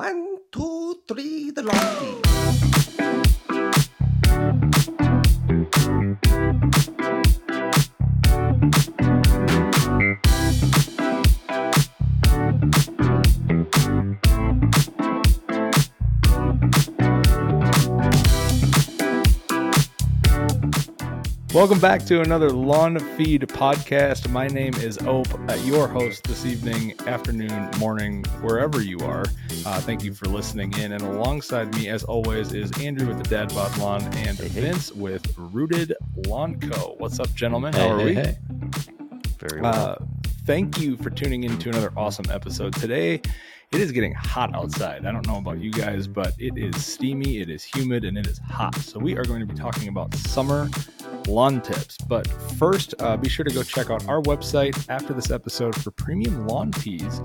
One, two, three, the lawn Welcome back to another Lawn Feed podcast. My name is Ope, uh, your host this evening, afternoon, morning, wherever you are. Uh, thank you for listening in. And alongside me, as always, is Andrew with the Dad Bod Lawn and Vince with Rooted Lawn Co. What's up, gentlemen? How are we? Very well. Uh, thank you for tuning in to another awesome episode. Today, it is getting hot outside. I don't know about you guys, but it is steamy, it is humid, and it is hot. So, we are going to be talking about summer lawn tips. But first, uh, be sure to go check out our website after this episode for premium lawn tees,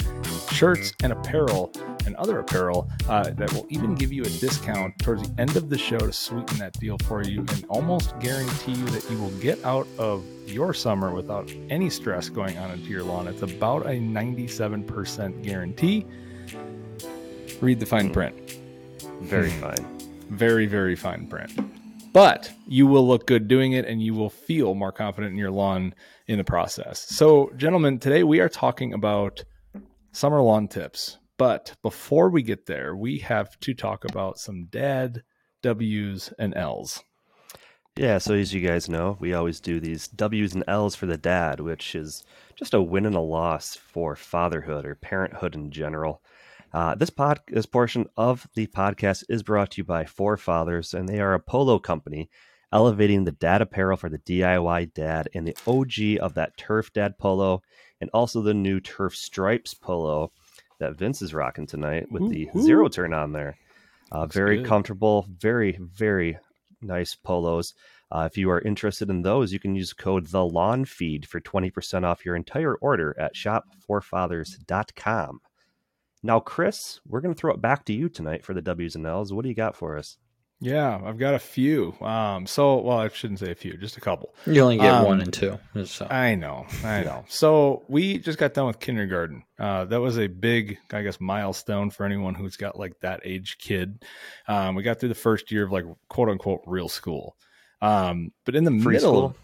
shirts, and apparel, and other apparel uh, that will even give you a discount towards the end of the show to sweeten that deal for you and almost guarantee you that you will get out of your summer without any stress going on into your lawn. It's about a 97% guarantee. Read the fine hmm. print. Very hmm. fine. very very fine print. But you will look good doing it and you will feel more confident in your lawn in the process. So gentlemen today we are talking about summer lawn tips. But before we get there we have to talk about some dad w's and l's. Yeah, so as you guys know, we always do these W's and L's for the dad, which is just a win and a loss for fatherhood or parenthood in general. Uh, this pod, this portion of the podcast is brought to you by Forefathers, and they are a polo company elevating the dad apparel for the DIY dad and the OG of that Turf Dad polo, and also the new Turf Stripes polo that Vince is rocking tonight with the Ooh, ooh. zero turn on there. Uh, very good. comfortable, very very nice polos. Uh, if you are interested in those, you can use code the lawn feed for 20% off your entire order at shopforefathers.com. Now, Chris, we're going to throw it back to you tonight for the W's and L's. What do you got for us? yeah i've got a few um so well i shouldn't say a few just a couple You only get Um, one and two. So. I know, I know. So we just got done with kindergarten. Uh, that was a big, I guess, milestone for anyone who's got like that age kid. Um, we got through the first year of like quote unquote real school. Um, but in the Free middle, school?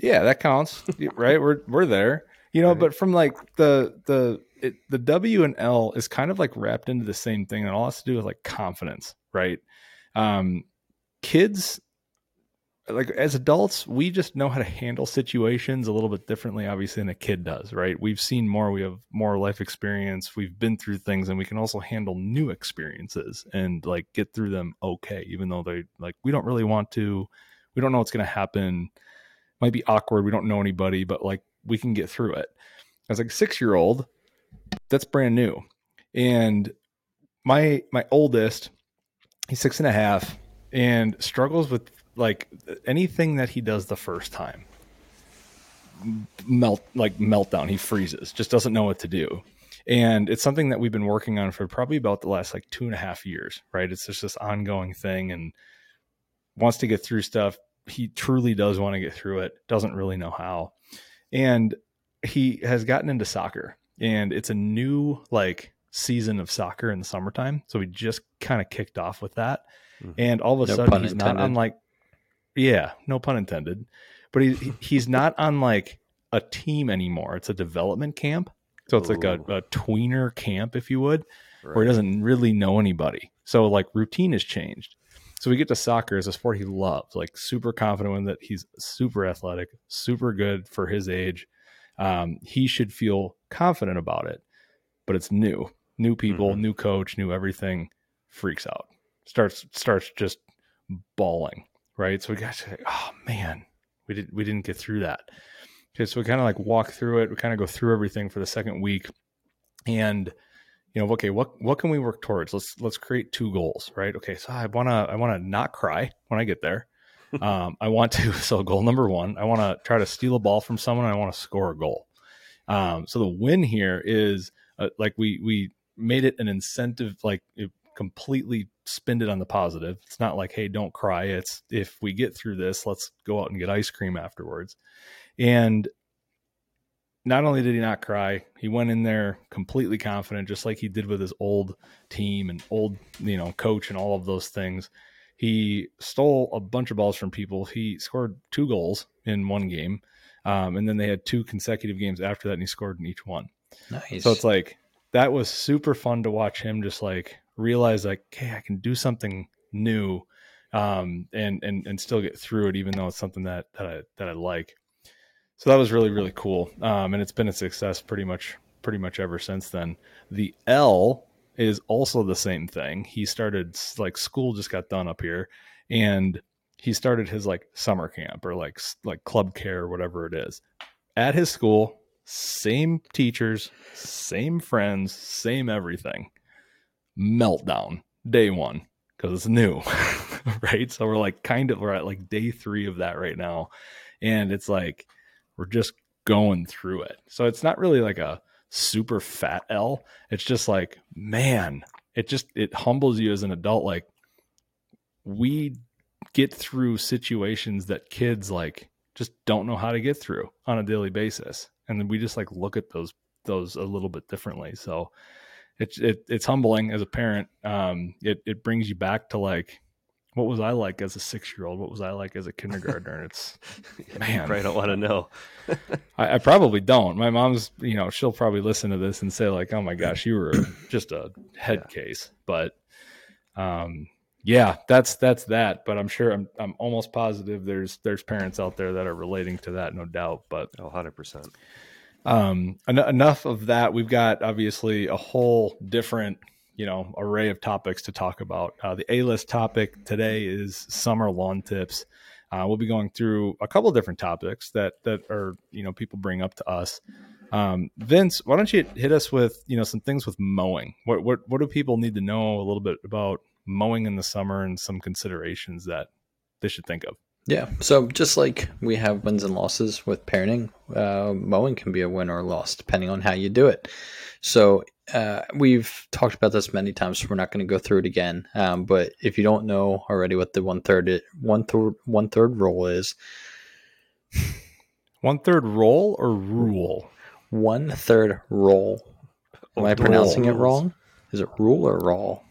yeah, that counts, right? We're we're there, you know. Right. But from like the the it, the W and L is kind of like wrapped into the same thing, and it all has to do with like confidence, right? Um, kids like as adults, we just know how to handle situations a little bit differently, obviously, than a kid does, right? We've seen more, we have more life experience, we've been through things, and we can also handle new experiences and like get through them okay, even though they like we don't really want to, we don't know what's gonna happen. Might be awkward, we don't know anybody, but like we can get through it. As like a six year old, that's brand new. And my my oldest, he's six and a half and struggles with like anything that he does the first time. Melt like meltdown. He freezes just doesn't know what to do. And it's something that we've been working on for probably about the last like two and a half years right? It's just this ongoing thing and wants to get through stuff. He truly does want to get through it doesn't really know how. And he has gotten into soccer and it's a new like season of soccer in the summertime so we just kind of kicked off with that Mhm. and all of a No sudden pun he's not intended. on like yeah no pun intended but he, he- he's not on like a team anymore it's a development camp so it's like a, a tweener camp if you would where he doesn't really know anybody. So like routine has changed. So we get to soccer as a sport he loves, like super confident in that he's super athletic, super good for his age. Um, he should feel confident about it, but it's new, new people, Mhm. new coach, new everything. Freaks out, starts starts just bawling. Right. So we got to, oh man, we didn't we didn't get through that. Okay, so we kind of like walk through it. We kind of go through everything for the second week, and you know, okay, what what can we work towards? Let's let's create two goals, right? Okay, so I wanna I wanna not cry when I get there. Um, I want to so goal number one, I want to try to steal a ball from someone. I want to score a goal. Um, so the win here is uh, like we we made it an incentive, like completely spinned it on the positive. It's not like hey, don't cry. It's if we get through this, let's go out and get ice cream afterwards. And not only did he not cry, he went in there completely confident, just like he did with his old team and old, you know, coach and all of those things. He stole a bunch of balls from people. He scored two goals in one game. Um, and then they had two consecutive games after that, and he scored in each one. Nice. So it's like that was super fun to watch him just like realize like, hey, I can do something new, um, and and and still get through it, even though it's something that that I that I like. So that was really really cool, um, and it's been a success pretty much pretty much ever since then. The L is also the same thing. He started like school just got done up here, and he started his like summer camp or like like club care or whatever it is. At his school same teachers same friends same everything. Meltdown day one because it's new right? So we're like kind of we're at like day three of that right now and it's like we're just going through it. So it's not really like a super fat l. It's just like man it just it humbles you as an adult. Like we get through situations that kids like just don't know how to get through on a daily basis. And then we just like look at those those a little bit differently. So it's it, it's humbling as a parent. Um it it brings you back to like what was I like as a six year old? What was I like as a kindergartner? It's man, I don't want to know. I, I, probably don't. My mom's, you know, she'll probably listen to this and say like, "Oh my gosh, you were just a head yeah. case." But, um, yeah, that's that's that. But I'm sure I'm I'm almost positive there's there's parents out there that are relating to that, no doubt. But oh, 100 percent. Um, en- enough of that. We've got obviously a whole different you know array of topics to talk about. Uh, the A list topic today is summer lawn tips. Uh, we'll be going through a couple different topics that that are you know people bring up to us. Um, Vince, why don't you hit us with you know some things with mowing? What what what do people need to know a little bit about mowing in the summer and some considerations that they should think of. Yeah. So just like we have wins and losses with parenting, uh, mowing can be a win or a loss depending on how you do it. So uh, we've talked about this many times, so we're not going to go through it again. Um, but if you don't know already what the one third one third one third rule is, one third roll or rule? One third roll. Am I pronouncing it wrong? Is it rule or roll?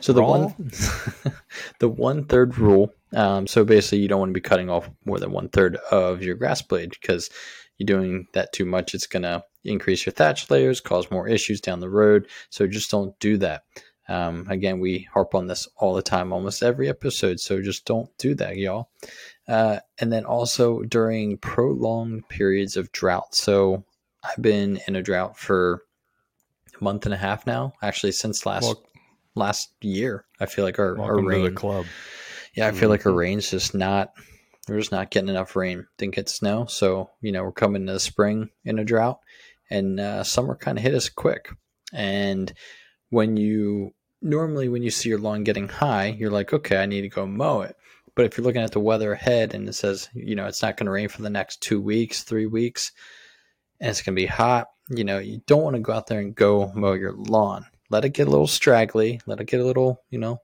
So the one, the one third rule. Um, so basically, you don't want to be cutting off more than one third of your grass blade because you're doing that too much. It's going to increase your thatch layers, cause more issues down the road. So just don't do that. Um, again, we harp on this all the time, almost every episode. So just don't do that, y'all. Uh, and then also during prolonged periods of drought. So I've been in a drought for a month and a half now, actually since last well, last year. I feel like our, Welcome our rain club. Yeah, I feel mm-hmm. like our rain's just not we're just not getting enough rain. Didn't get snow, so you know we're coming to the spring in a drought, and uh, summer kind of hit us quick. And when you normally when you see your lawn getting high, you're like, okay, I need to go mow it. But if you're looking at the weather ahead and it says, you know, it's not going to rain for the next two weeks, three weeks, and it's going to be hot, you know, you don't want to go out there and go mow your lawn let it get a little straggly, let it get a little, you know,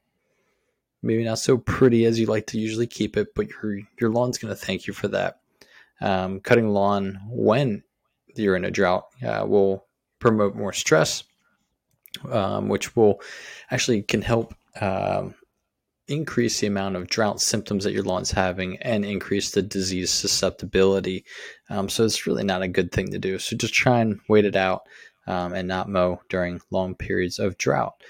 maybe not so pretty as you like to usually keep it, but your your lawn's going to thank you for that. Um, cutting lawn when you're in a drought uh, will promote more stress, um, which will actually can help um, increase the amount of drought symptoms that your lawn's having and increase the disease susceptibility. Um, so it's really not a good thing to do. So just try and wait it out um, and not mow during long periods of drought.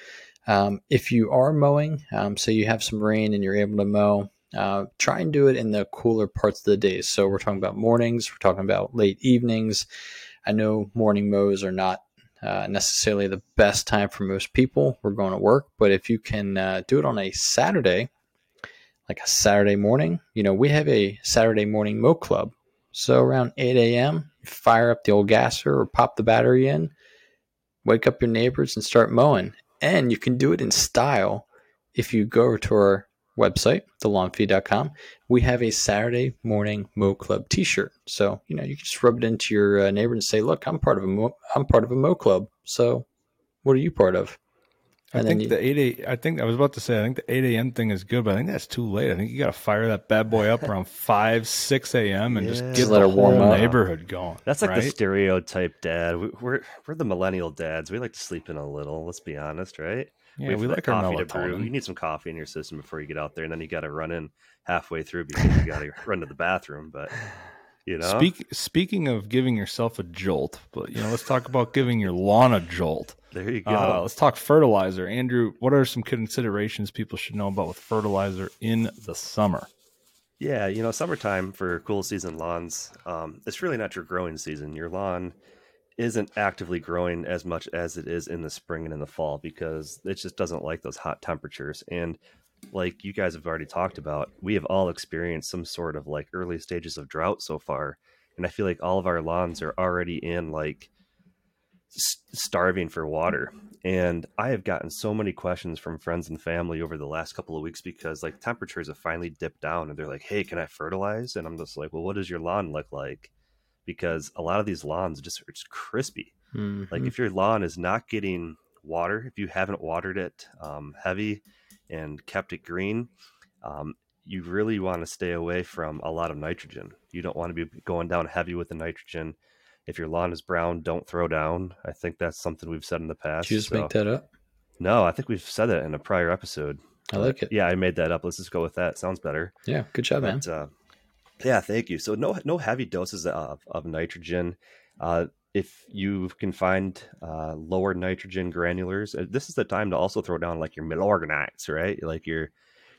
Um, if you are mowing, um, so you have some rain and you're able to mow, uh, try and do it in the cooler parts of the day. So we're talking about mornings, we're talking about late evenings. I know morning mows are not uh, necessarily the best time for most people. We're going to work, but if you can uh, do it on a Saturday, like a Saturday morning, you know, we have a Saturday morning mow club. So around 8 a.m., fire up the old gasser or pop the battery in, wake up your neighbors and start mowing. And you can do it in style if you go to our website, thelawnfeed.com. We have a Saturday morning mow club T-shirt. So you know you can just rub it into your uh, neighbor and say, "Look, I'm part of a mow, I'm part of a mow club. So what are you part of?" I think you- the eight a. I think I was about to say. I think the eight a.m. thing is good, but I think that's too late. I think you got to fire that bad boy up around five, six a.m. and just get Just let the warm whole up. neighborhood going. That's like the stereotype dad. We- We're we're the millennial dads. We like to sleep in a little. Let's be honest, right? yeah, Wait we like our coffee to brew. You need some coffee in your system before you get out there, and then you got to run in halfway through because you got to run to the bathroom. But you know, Speak, speaking of giving yourself a jolt, but you know, let's talk about giving your lawn a jolt. There you go. Uh, let's talk fertilizer, Andrew. What are some considerations people should know about with fertilizer in the summer? Yeah, you know, summertime for cool season lawns, um, it's really not your growing season. Your lawn isn't actively growing as much as it is in the spring and in the fall because it just doesn't like those hot temperatures. And like you guys have already talked about, we have all experienced some sort of like early stages of drought so far. And I feel like all of our lawns are already in like starving for water. And I have gotten so many questions from friends and family over the last couple of weeks because like temperatures have finally dipped down and they're like, "Hey, can I fertilize?" And I'm just like, "Well, what does your lawn look like?" Because a lot of these lawns just it's crispy. Mhm. Like if your lawn is not getting water, if you haven't watered it um, heavy and kept it green, um, you really want to stay away from a lot of nitrogen. You don't want to be going down heavy with the nitrogen. If your lawn is brown, don't throw down. I think that's something we've said in the past. Did you just so- make that up? No, I think we've said that in a prior episode. I like it. Yeah, I made that up. Let's just go with that. Sounds better. Yeah, good job, man. Uh, yeah, thank you. So no no heavy doses of, of nitrogen. Uh, if you can find uh, lower nitrogen granulars, uh, this is the time to also throw down like your milorganites, right? Like your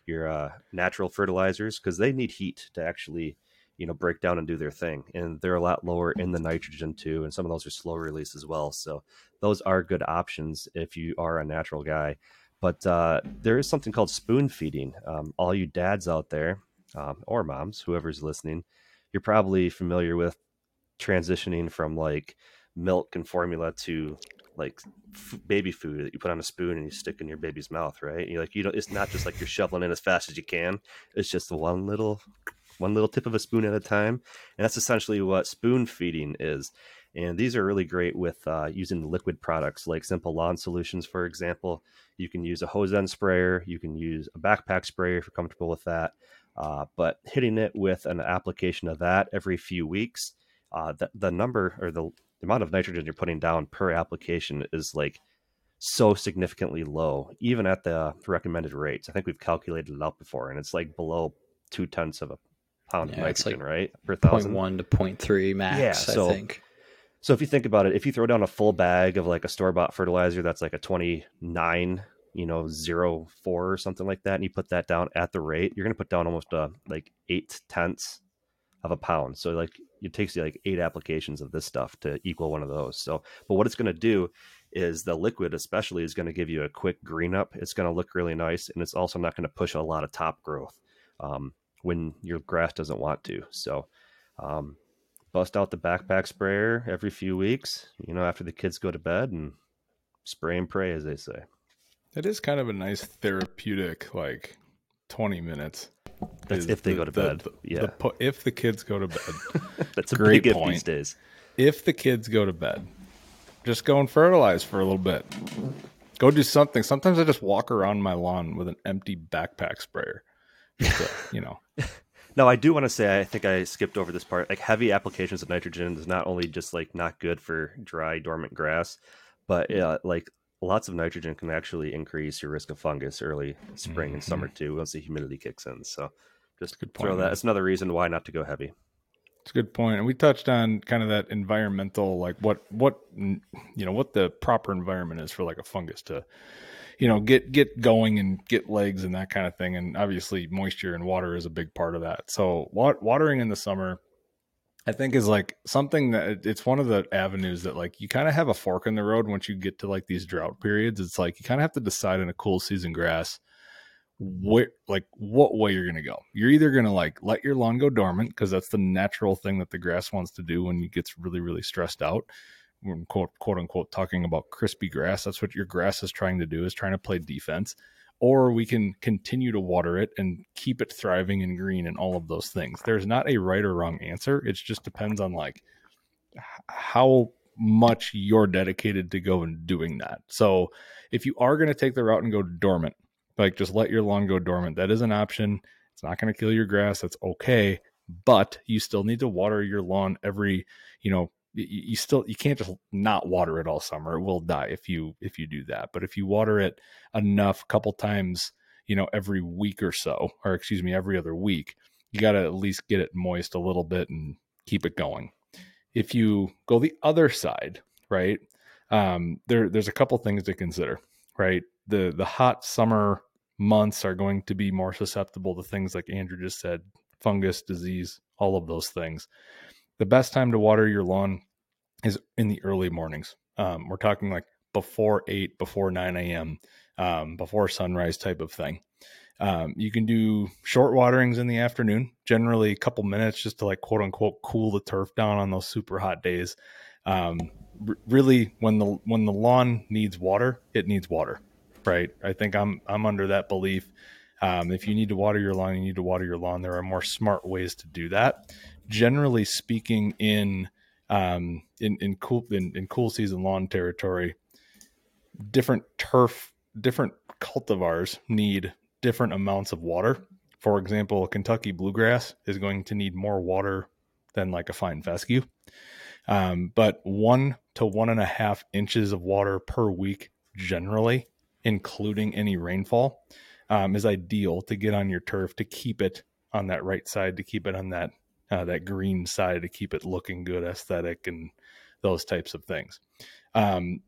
your uh, natural fertilizers because they need heat to actually you know break down and do their thing, and they're a lot lower in the nitrogen too, and some of those are slow release as well. So those are good options if you are a natural guy. But uh, there is something called spoon feeding. Um, all you dads out there, um, or moms, whoever's listening, you're probably familiar with transitioning from like milk and formula to like f- baby food that you put on a spoon and you stick in your baby's mouth, right? You like you don't. It's not just like you're shoveling in as fast as you can. It's just one little, one little tip of a spoon at a time, and that's essentially what spoon feeding is. And these are really great with uh, using liquid products like Simple Lawn Solutions, for example. You can use a hose end sprayer. You can use a backpack sprayer if you're comfortable with that. Uh, but hitting it with an application of that every few weeks, uh, the, the number or the, amount of nitrogen you're putting down per application is like so significantly low, even at the recommended rates. I think we've calculated it out before, and it's like below two tenths of a pound Yeah, of nitrogen, like right? Per Point thousand. one to point three max, Yeah, so- I think. So if you think about it, if you throw down a full bag of like a store bought fertilizer that's like a 29, you know, zero four or something like that, and you put that down at the rate, you're going to put down almost uh like eight tenths of a pound. So like it takes you like eight applications of this stuff to equal one of those. So, but what it's going to do is the liquid, especially, is going to give you a quick green up. It's going to look really nice, and it's also not going to push a lot of top growth um, when your grass doesn't want to. So, um, bust out the backpack sprayer every few weeks, you know, after the kids go to bed and spray and pray, as they say. That is kind of a nice therapeutic, like twenty minutes. That's if they the- go to the- bed. the- yeah. the po- if the kids go to bed. That's a great big point. these days. if the kids go to bed, just go and fertilize for a little bit. Go do something. Sometimes I just walk around my lawn with an empty backpack sprayer. You know, No, I do want to say I think I skipped over this part. Like heavy applications of nitrogen is not only just like not good for dry dormant grass, but uh, like lots of nitrogen can actually increase your risk of fungus early spring and summer too once the humidity kicks in. So just Good throw point, that. man. That's another reason why not to go heavy. it's a good point. And we touched on kind of that environmental, like what what you know what the proper environment is for like a fungus to, you know, get get going and get legs and that kind of thing. And obviously, moisture and water is a big part of that. So wa- watering in the summer I think is like something that it's one of the avenues that like you kind of have a fork in the road once you get to like these drought periods. It's like you kind of have to decide in a cool season grass where like what way you're gonna go. You're either gonna like let your lawn go dormant because that's the natural thing that the grass wants to do when it gets really really stressed out. Quote quote unquote talking about crispy grass. That's what your grass is trying to do is trying to play defense. Or we can continue to water it and keep it thriving and green and all of those things. There's not a right or wrong answer. It just depends on like how much you're dedicated to go and doing that. So if you are going to take the route and go dormant, like just let your lawn go dormant, that is an option. It's not going to kill your grass. That's okay. But you still need to water your lawn every, you know, you still you can't just not water it all summer it will die if you if you do that but if you water it enough a couple times you know every week or so or excuse me every other week you got to at least get it moist a little bit and keep it going. If you go the other side right um, there there's a couple things to consider right? The the hot summer months are going to be more susceptible to things like andrew just said fungus disease all of those things. The best time to water your lawn is in the early mornings. Um, we're talking like before eight, before nine a.m., um, before sunrise type of thing. Um, you can do short waterings in the afternoon, generally a couple minutes, just to like quote unquote cool the turf down on those super hot days. Um, r- really, when the when the lawn needs water, it needs water, right? I think I'm I'm under that belief. Um, if you need to water your lawn, you need to water your lawn. There are more smart ways to do that. Generally speaking, in um, in in cool in, in cool season lawn territory, different turf, different cultivars need different amounts of water. For example, Kentucky bluegrass is going to need more water than like a fine fescue. Um, but one to one and a half inches of water per week, generally, including any rainfall, um, is ideal to get on your turf to keep it on that right side, to keep it on that uh, that green side to keep it looking good, aesthetic, and those types of things. Um,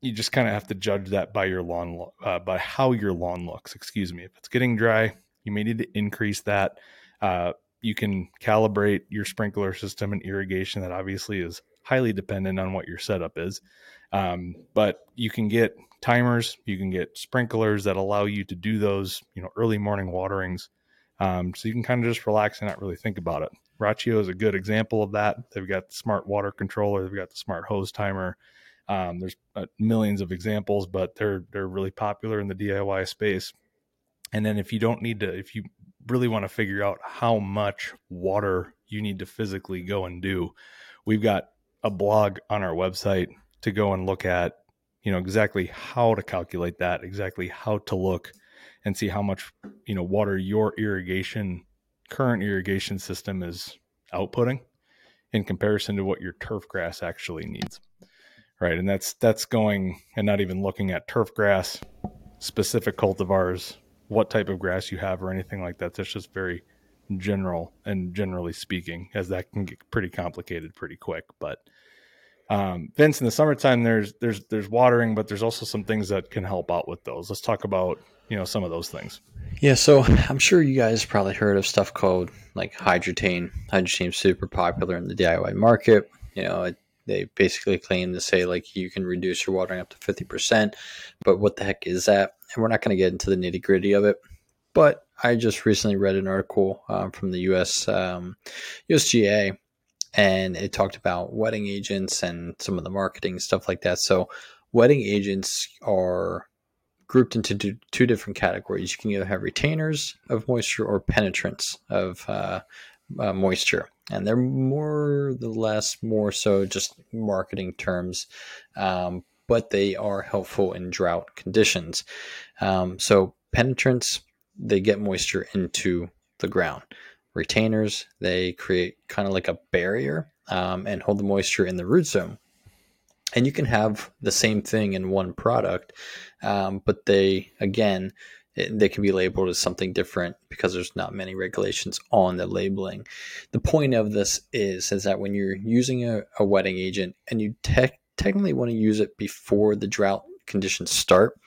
you just kind of have to judge that by your lawn, uh, by how your lawn looks. Excuse me. If it's getting dry, you may need to increase that. Uh, you can calibrate your sprinkler system and irrigation. That obviously is highly dependent on what your setup is. Um, but you can get timers, you can get sprinklers that allow you to do those, you know, early morning waterings. Um, so you can kind of just relax and not really think about it. Rachio is a good example of that. They've got the smart water controller, they've got the smart hose timer. Um, there's uh, millions of examples, but they're they're really popular in the DIY space. And then if you don't need to, if you really want to figure out how much water you need to physically go and do, we've got a blog on our website to go and look at, you know, exactly how to calculate that, exactly how to look and see how much, you know, water your irrigation current irrigation system is outputting in comparison to what your turf grass actually needs right? And that's that's going and not even looking at turf grass specific cultivars what type of grass you have or anything like that. That's just very general and generally speaking as that can get pretty complicated pretty quick. But um, Vince, in the summertime, there's there's there's watering, but there's also some things that can help out with those. Let's talk about you know some of those things. Yeah, so I'm sure you guys probably heard of stuff called like Hydretain. Hydretain's super popular in the DIY market. You know, it, they basically claim to say like you can reduce your watering up to 50%, but what the heck is that? And we're not going to get into the nitty gritty of it. But I just recently read an article um, from the US um, USGA and it talked about wetting agents and some of the marketing stuff like that. So, wetting agents are grouped into two, different categories. You can either have retainers of moisture or penetrants of uh, uh, moisture, and they're more or less more so just marketing terms, um, but they are helpful in drought conditions. Um, so, penetrants they get moisture into the ground retainers. They create kind of like a barrier um, and hold the moisture in the root zone. And you can have the same thing in one product, um, but they, again, it, they can be labeled as something different because there's not many regulations on the labeling. The point of this is, is that when you're using a, a wetting agent and you te- technically want to use it before the drought conditions start,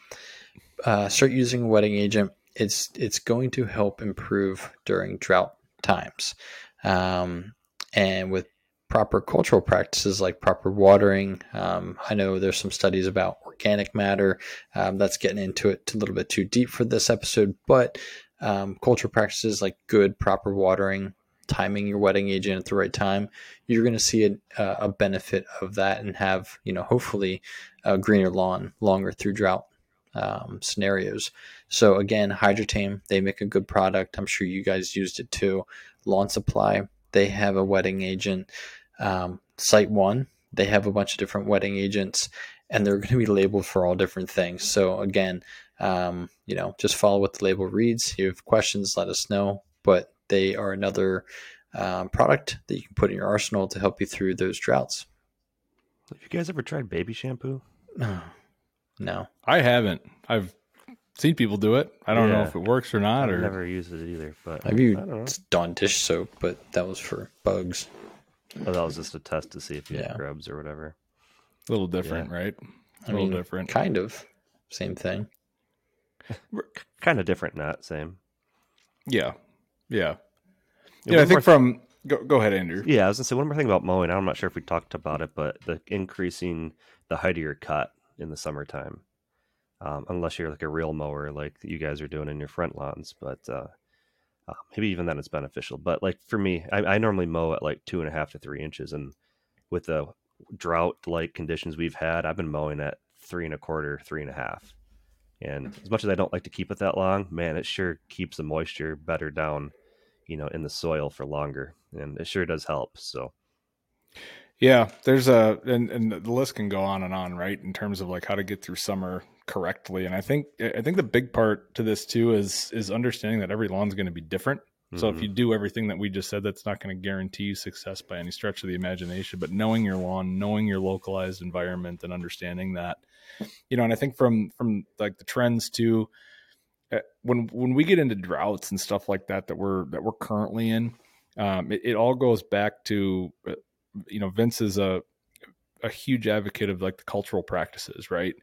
uh, start using a wetting agent. It's it's going to help improve during drought times. Um, and with proper cultural practices like proper watering, um, I know there's some studies about organic matter. Um, that's getting into it a little bit too deep for this episode, but um, cultural practices like good, proper watering, timing your wetting agent at the right time, you're going to see a, a benefit of that and have, you know, hopefully a greener lawn longer through drought um, scenarios. So again, Hydretain, they make a good product. I'm sure you guys used it too. Lawn Supply, they have a wetting agent. Um, SiteOne, they have a bunch of different wetting agents, and they're going to be labeled for all different things. So again, um, you know, just follow what the label reads. If you have questions, let us know. But they are another um, product that you can put in your arsenal to help you through those droughts. Have you guys ever tried baby shampoo? No, no. I haven't. I've seen people do it. I don't know if it works or not. I've Or never used it either, but I've used don't. Dawn dish soap, but that was for bugs. Oh, that was just a test to see if you Yeah. had grubs or whatever. a little different, right? A I little mean, different. kind of same thing. Kind of different, not same. Yeah, yeah, yeah. I think more from go go ahead, Andrew. Yeah, I was gonna say one more thing about mowing. I'm not sure if we talked about it, but the increasing the height of your cut in the summertime, um, unless you're like a real mower like you guys are doing in your front lawns, but uh, uh, maybe even then it's beneficial. But like for me, I, I normally mow at like two and a half to three inches, and with the drought-like conditions we've had, I've been mowing at three and a quarter, three and a half. And as much as I don't like to keep it that long, man, it sure keeps the moisture better down, you know, in the soil for longer, and it sure does help. So. Yeah, there's a and and the list can go on and on, right? In terms of like how to get through summer correctly. And I think I think the big part to this too is is understanding that every lawn's going to be different. So if you do everything that we just said, that's not going to guarantee you success by any stretch of the imagination. But knowing your lawn, knowing your localized environment, and understanding that, you know, and I think from from like the trends too, uh, when when we get into droughts and stuff like that that we're that we're currently in, um, it, it all goes back to, uh, you know, Vince is a a huge advocate of like the cultural practices, right?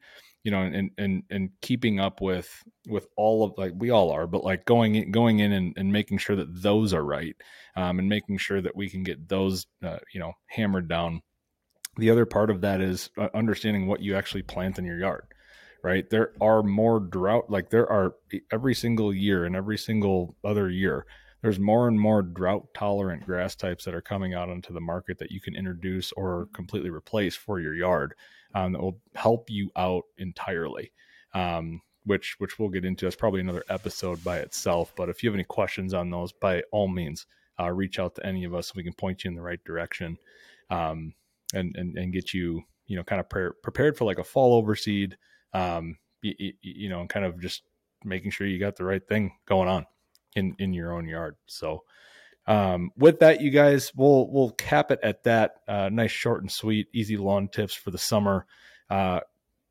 You know, and and and keeping up with with all of like we all are, but like going in, going in and, and making sure that those are right, um, and making sure that we can get those, uh, you know, hammered down. The other part of that is uh, understanding what you actually plant in your yard, right? There are more drought, like there are every single year and every single other year, there's more and more drought tolerant grass types that are coming out onto the market that you can introduce or completely replace for your yard um, that will help you out entirely. Um, which which we'll get into. That's probably another episode by itself. But if you have any questions on those, by all means, uh, reach out to any of us. We can point you in the right direction, um, and and and get you you know kind of pre- prepared for like a fall overseed. Um, you, you know, and kind of just making sure you got the right thing going on in in your own yard. So um, with that, you guys, we'll we'll cap it at that. Uh, nice, short and sweet, easy lawn tips for the summer. Uh,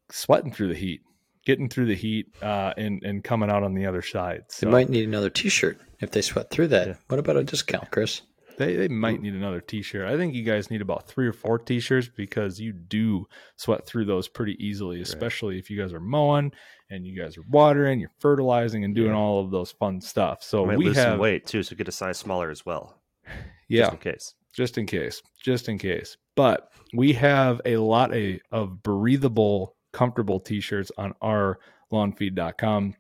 sweating through the heat, getting through the heat, uh, and and coming out on the other side. They So might need another T-shirt if they sweat through that. Yeah. What about a discount, Chris? They they might need another T-shirt. I think you guys need about three or four T-shirts because you do sweat through those pretty easily, especially if you guys are mowing and you guys are watering, you're fertilizing, and doing Yeah. all of those fun stuff. So might we lose have some weight too, so get a size smaller as well. yeah. just in case. just in case, just in case. But we have a lot of, of breathable, comfortable t-shirts on our lawnfeed.com.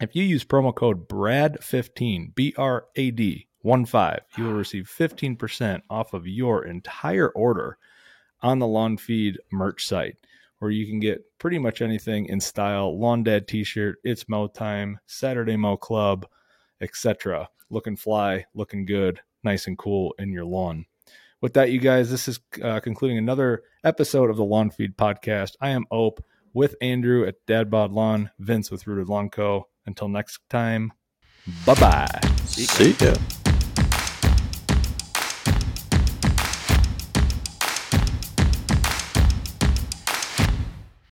If you use promo code BRAD15, B R A D 1 5, you will receive 15% off of your entire order on the Lawn Feed merch site, where you can get pretty much anything in style Lawn Dad t shirt, It's Mow Time, Saturday Mow Club, etc. Looking fly, looking good, nice and cool in your lawn. With that, you guys, this is uh, concluding another episode of the Lawn Feed Podcast. I am Ope with Andrew at Dad Bod Lawn, Vince with Rooted Lawn Co. Until next time, bye bye. See ya.